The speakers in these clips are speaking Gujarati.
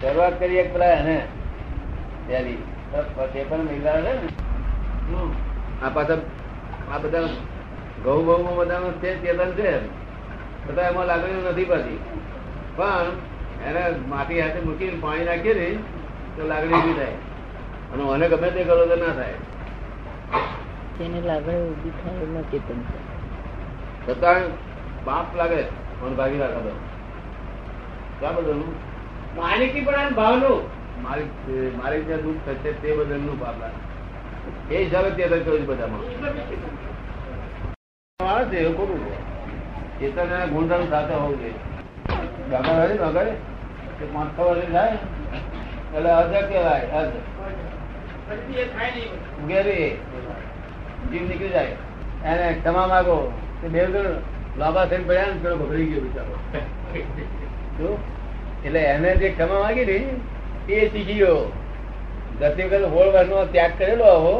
શરૂઆત કરી એક પેલા એને. પહેલી. પણ મિલા છે ને. આ પાછા આ બધા ઘઉં બહુ બધાનું છે ચેતન છે. બધા એમાં લાગણીઓ નથી પાછી. પણ એને માટી હાથે મૂકીને પાણી નાખીએ ને તો લાગણી ઊભી થાય. અને મને ગમે તે કરો તો ના થાય. તેને લાગણી ઊભી થાય એમાં ચેતન છે. છતાં બાપ લાગે મને ભાગી રાખો તો ક્યાં બદલનું માલિકી પણ ભાવનું. મારી મારી જ્યાં દુઃખ થશે તે બદલનું ભાવ લાગે એ હિસાબે તે કર્યું છે બધામાં. આવે છે એવું ખોટું છે. ચેતન અને ગુણધર્મ સાથે હોવું જોઈએ. ડગર હોય ને કે પાંચ છ વર્ષ થાય? એટલે અધ કહેવાય ઉગેરી જીવ નીકળી જાય. એને ક્ષમા માંગો. તે બે લાંબા થઈને પડ્યા ને પેલો ગભરાઈ ગયો બિચારો. એટલે એને જે ક્ષમા માંગી ને એ શીખી ગયો ગતિ વખત હોળ વર્ષનો ત્યાગ કરેલો આવો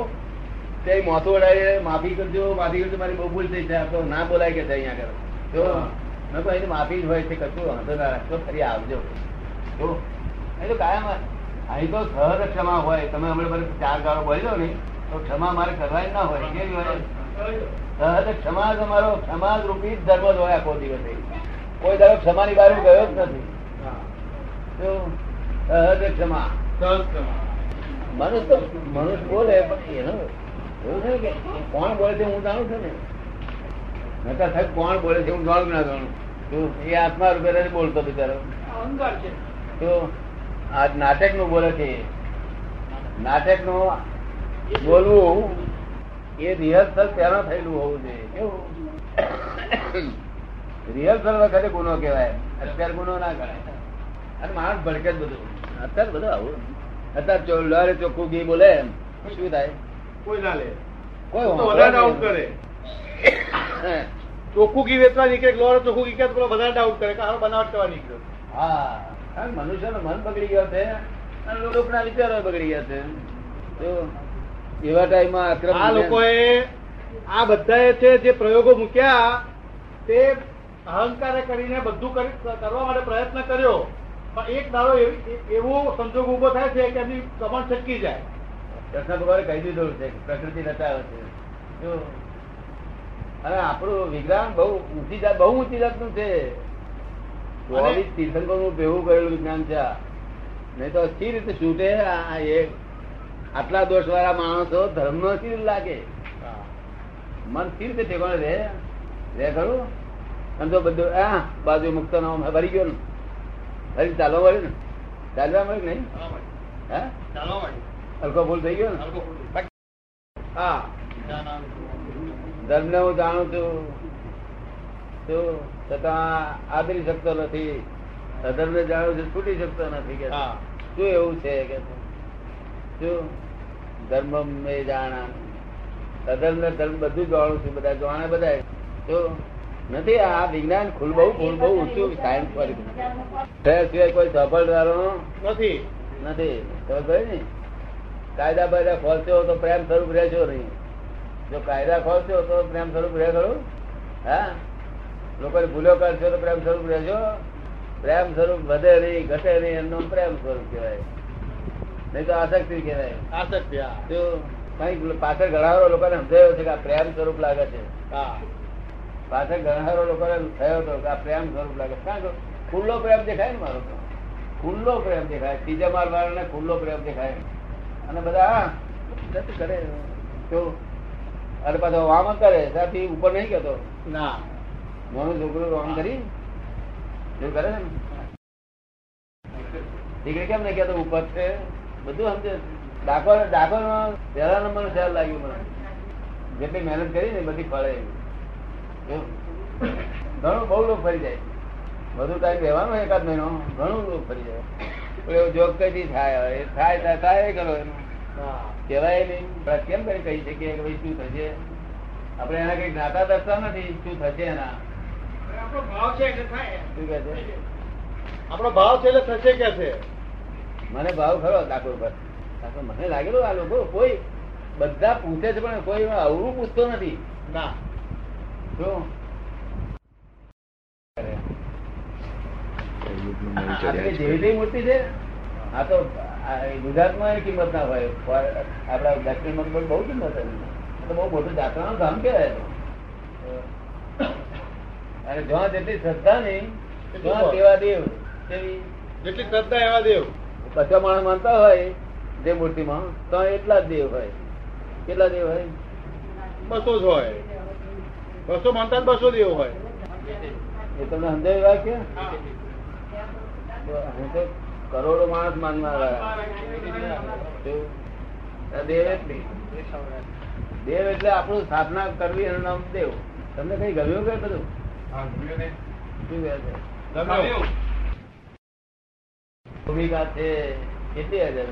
તે મોથું વડાવી માફી કરજો માફી કરજો મારી બહુ ભૂલ થઈ છે તો ના બોલાય કે અહીંયા આગળ. તો મેં કહ્યું એની માફી જ હોય છે કશું વાંધો ના રાખજો ફરી આવજો. જો એ તો કાયમ અહીં તો સહજ ક્ષમા હોય. તમે હમણાં બધે ચાર ગાળો બોલ્યો ને તો ક્ષમા મારે કરવાની ના હોય. કેવી હોય? સહજ ક્ષમા તમારો ક્ષમા રૂપી જ ધર્મ જ હોય આખો દિવસે. કોઈ ધારો ક્ષમાની બહાર ગયો જ નથી. તો સહજ તો મનુષ્ય બોલે પણ એનો એવું છે કે કોણ બોલે છે હું જાણું છું ને? નકર સાહેબ કોણ બોલે છે હું જાણું ના જાણું. એ આત્મા રૂપે બોલતો બિચારો. તો આ નાટકનું બોલે છે નાટકનું બોલવું એ રિહર્સલ પહેલા થયેલું હોવું જોઈએ. કેવું? રિહર્સલ વખતે ગુનો કહેવાય. અત્યારે ગુનો ના ગણાય અને માણસ ભડકે જ બધું. અત્યારે બધું આવું. અત્યારે ચો- ચોખ્ખું ઘી બોલે શું થાય? કોઈ ના લે. કોઈ ડાઉટ કરે. ચોખ્ખું ઘી વેચવા નીકળે લોરે ચોખ્ખું ઘી પેલો વધારે ડાઉટ કરે કે હારો બનાવટ કરવા નીકળ્યો. હા. મનુષ્યનું મન બગડી ગયો છે અને લોકોના વિચારો બગડી ગયા છે. તો એવા ટાઈમમાં અક્રમ આ લોકોએ આ બધાએ છે જે પ્રયોગો મૂક્યા તે અહંકાર કરીને બધું કરી- કરવા માટે પ્રયત્ન કર્યો. પણ એક દાડો એવી- એવો સંજોગ ઊભો થાય છે કે એમની કમણ છટકી જાય. કૃષ્ણ ભગવાને કહી દીધું છે પ્રકૃતિ રચાવે છે. જો અને આપણું વિજ્ઞાન બહુ ઊંચી જાત બહુ ઊંચી જાતનું છે. ચોવીસ તીર્થંકરનું ભેગું કરેલું વિજ્ઞાન છે. નહીં તો સી રીતે છૂટે આ એક આટલા દોષ વાળા માણસો ધર્મ નો સી રીતે લાગે? મન સી રીતે ઠેકાણે રે રે ખરું? તો બધું આ બાજુ મુક્ત નો ભરી ગયો ને. ફરી ચાલવા મળ્યું ને? ચાલવા મળ્યું નહીં? હા? હલકો ભૂલ થઈ ગયો ને? હા. ધર્મ હું જાણું છું. તો છતાં આદરી શકતો નથી. અધર્મ ને જાણું છું છૂટી શકતો નથી કે હા. શું એવું છે કે શું? ધર્મ મેં જાણા અધર્મ ને ધર્મ બધું જાણું છું બધા જાણે બધા તો નથી આ વિજ્ઞાન ખુલ બહુ ખુલ બહુ ઊંચું સાયન્સ પર. સિવાય કોઈ સફળ ધારણો નથી. નથી ખબર ને? કાયદા બાયદા ખોલશો તો પ્રેમ સ્વરૂપ રહેશો નહીં. જો કાયદા ખોલશો તો પ્રેમ સ્વરૂપ રહે ખરું? હા? લોકોને ભૂલો કરશો તો પ્રેમ સ્વરૂપ રહેશો? પ્રેમ સ્વરૂપ વધે નહીં ઘટે નહીં એમનો પ્રેમ સ્વરૂપ કહેવાય. નહીં તો આસક્તિ કહેવાય. આસક્તિ કંઈક પાછળ ઘણા લોકોને સમજાયો છે કે આ પ્રેમ સ્વરૂપ લાગે છે. હા. પાછળ ઘણા લોકો થયો હતો કે આ પ્રેમ સ્વરૂપ લાગે. કારણ કે ખુલ્લો પ્રેમ દેખાય ને મારો તો? ખુલ્લો પ્રેમ દેખાય. ત્રીજા માર વાળાને ખુલ્લો પ્રેમ દેખાય. અને બધા હા, કરે. તો અરે પાછો વામ કરે ત્યાંથી ઉપર નહીં કહેતો ના. મોનું છોકરું વામ કરી? એવું કરે છે ને? દીકરી કેમ નહીં કહેતો? ઉપર છે. બધું સમજે. ડાકોર ડાકોર પહેલા નંબર ખ્યાલ લાગ્યું મને. જેટલી મહેનત કરી ને બધી ફળે. એવી. ઘણું બહુ લોક ફરી જાય. વધુ ટાઈમ રહેવાનો એકાદ મહિનો ઘણું લોક ફરી જાય. એવો જોગ કઈ થાય હવે. એ થાય થાય થાય કરો એનું હા. કહેવાય નહીં કેમ કરી કહી શકીએ કે ભાઈ શું થશે? આપણે એના કઈ જ્ઞાતા દર્શતા નથી શું થશે એના? આપણો ભાવ છે એટલે થાય. શું કે છે? આપણો ભાવ છે એટલે થશે કે છે? મને ભાવ ખરો ડાકોર પર. મને લાગેલું આ લોકો કોઈ બધા પૂછે છે પણ કોઈ અવરું પૂછતો નથી. ના શું યુગનું નવું આપણી ચડ્યા જેવી મૂર્તિ છે આ તો ગુજરાતમાં કિંમત ના હોય. ફોર- દક્ષિણમાં તો બહુ કિંમત હોય. તો બહુ મોટું જાત્રાનું ધામ કહેવાય તો. અને જ્યાં જેટલી શ્રદ્ધા નહીં ત્યાં તેવા દેવ જેટલી શ્રદ્ધા એવા દેવ. બધા માણસ માનતા હોય જે મૂર્તિમાં તો એટલા જ દેવ હોય. કેટલા દેવ હોય? બસો જ હોય. બસો માનતા બસો દેવો હોય. એ તમને સમજાય વાક્ય હું. તો કરોડો માણસ માનનાર દેવ એટલી. દેવ એટલે આપણું સ્થાપના કરવી એનું નામ દેવ. તમને કઈ ગમ્યું કે બધું. ભૂમિકા છે? કેટલી હજાર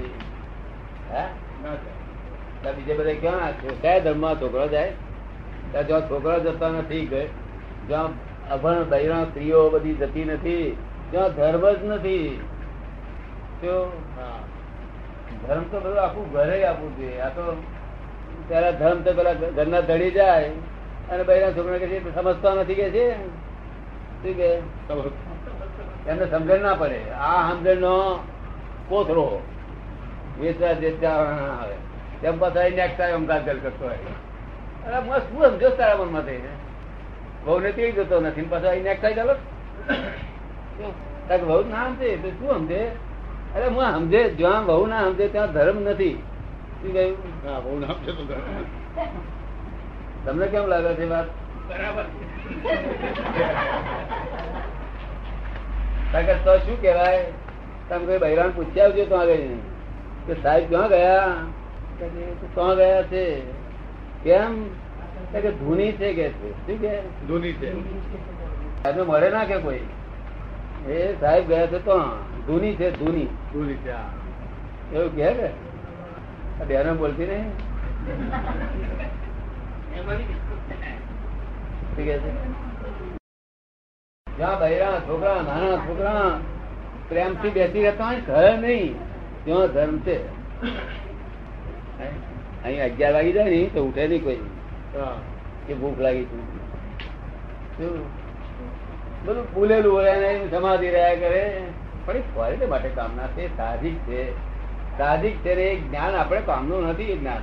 હા? ના ત્યાં બીજે બધા ક્યાં છે? કયા ધર્મમાં છોકરો જાય? ત્યાં જ્યાં છોકરા જતા નથી જ્યાં અભણ બૈરા સ્ત્રીઓ બધી જતી નથી. ત્યાં ધર્મ જ નથી. ધર્મ તો બધું આખું ઘરે આપવું જોઈએ. આ તો ત્યારે ધર્મ તો પેલા ઘરના ધડી જાય અને બૈરા છોકરા કે છે સમજતા નથી કે છે? શું કે એમને સમજણ ના પડે. આ સમજણ નો કોથરો વેચવા દેતા આવે. તેમ પાછા નેક્સ્ટ ટાઈમ ગાજલ કરતો હોય. અરે મસ્ત શું સમજો તારા મનમાં થઈ બહુ ને તેડી જતો નથી પાછો નેક્સ્ટ ટાઈમ ચાલો ના સમજે તો શું સમજે? અરે હું સમજે જ્યાં બહુ ના સમજે ત્યાં ધર્મ નથી. તો. તમને કેમ લાગે છે વાત? બરાબર. તો શું કેવાય તમે કોઈ બૈરાન પૂછી આવજો તો આગળ. કે સાહેબ ક્યાં ગયા? ક્યાં ગયા છે? કેમ? કે ધૂની છે કે છે. શું કે? ધૂની છે. સાહેબ મળે ના કે કોઈ? એ સાહેબ ગયા છે તો ધૂની છે ધૂની. ધૂની છે. એવું કે? આ બહેનો બોલતી નહીં? જ્યાં બૈરા છોકરા નાના છોકરા પ્રેમથી બેસી રહેતા હોય ઘર નહીં ત્યાં ધર્મ છે. અહીં અગિયાર વાગી જાય ને તો ઉઠે નહીં કોઈ. હા. કે ભૂખ લાગી છે. શું? બધું ફૂલેલું હોય અને સમાધિ રહ્યા કરે. પણ એ ક્વોલિટી માટે કામના છે સાધિક છે. સાધિક છે એ જ્ઞાન આપણે કામનું નથી એ જ્ઞાન.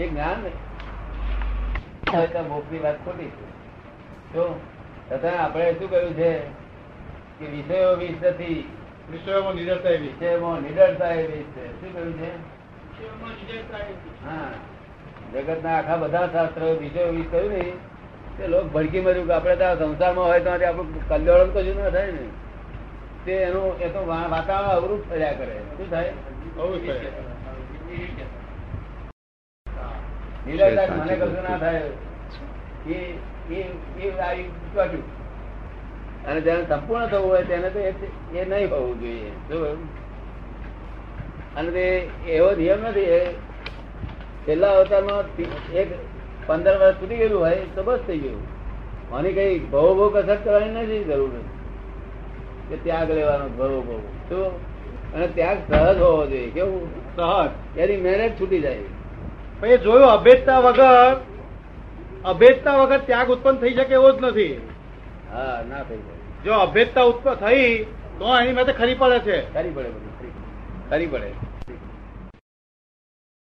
એ જ્ઞાન મોક્ષની વાત ખોટી છે. તો તથા આપણે શું કહ્યું છે? કે વિષયો વિષ નથી વિષયોમાં નિરતા એવી વિષયમાં નિડરતા એ વિષ છે શું કહ્યું છે? હા. જગત ના આખા બધા શાસ્ત્રો વિષયો વિષ કહ્યું ને તે લોક ભડકી મર્યું કે આપડે ત્યાં સંસારમાં હોય તો આપણું કલ્યાણ કશું ના થાય ને. તે એનું એ તો વાતાવરણ અવરૂપ થયા કરે. શું થાય? મને કશું ના થાય. અને જેને સંપૂર્ણ થવું હોય તેને તો એ એ નહીં હોવું જોઈએ. શું? અને તે એવો નિયમ નથી છેલ્લા અવતારમાં એક પંદર વર્ષ સુધી ગયેલું હોય તો બસ થઈ ગયું. આની કઈ ભવો ભવ કસરત કરવાની નથી જરૂર નથી. કે ત્યાગ લેવાનો ભવો ભવ. તો અને ત્યાગ સહજ હોવો જોઈએ. કેવું? સહજ. એની મહેનત છૂટી જાય. એ જોયું અભેદતા વગર અભેદતા વગર ત્યાગ ઉત્પન્ન થઈ શકે એવો જ નથી. હા ના થઈ જાય જો અભેદતા ઉત્પન્ન થઈ તો એની માટે ખરી પડે છે. ખરી પડે બધું. ખરી પડે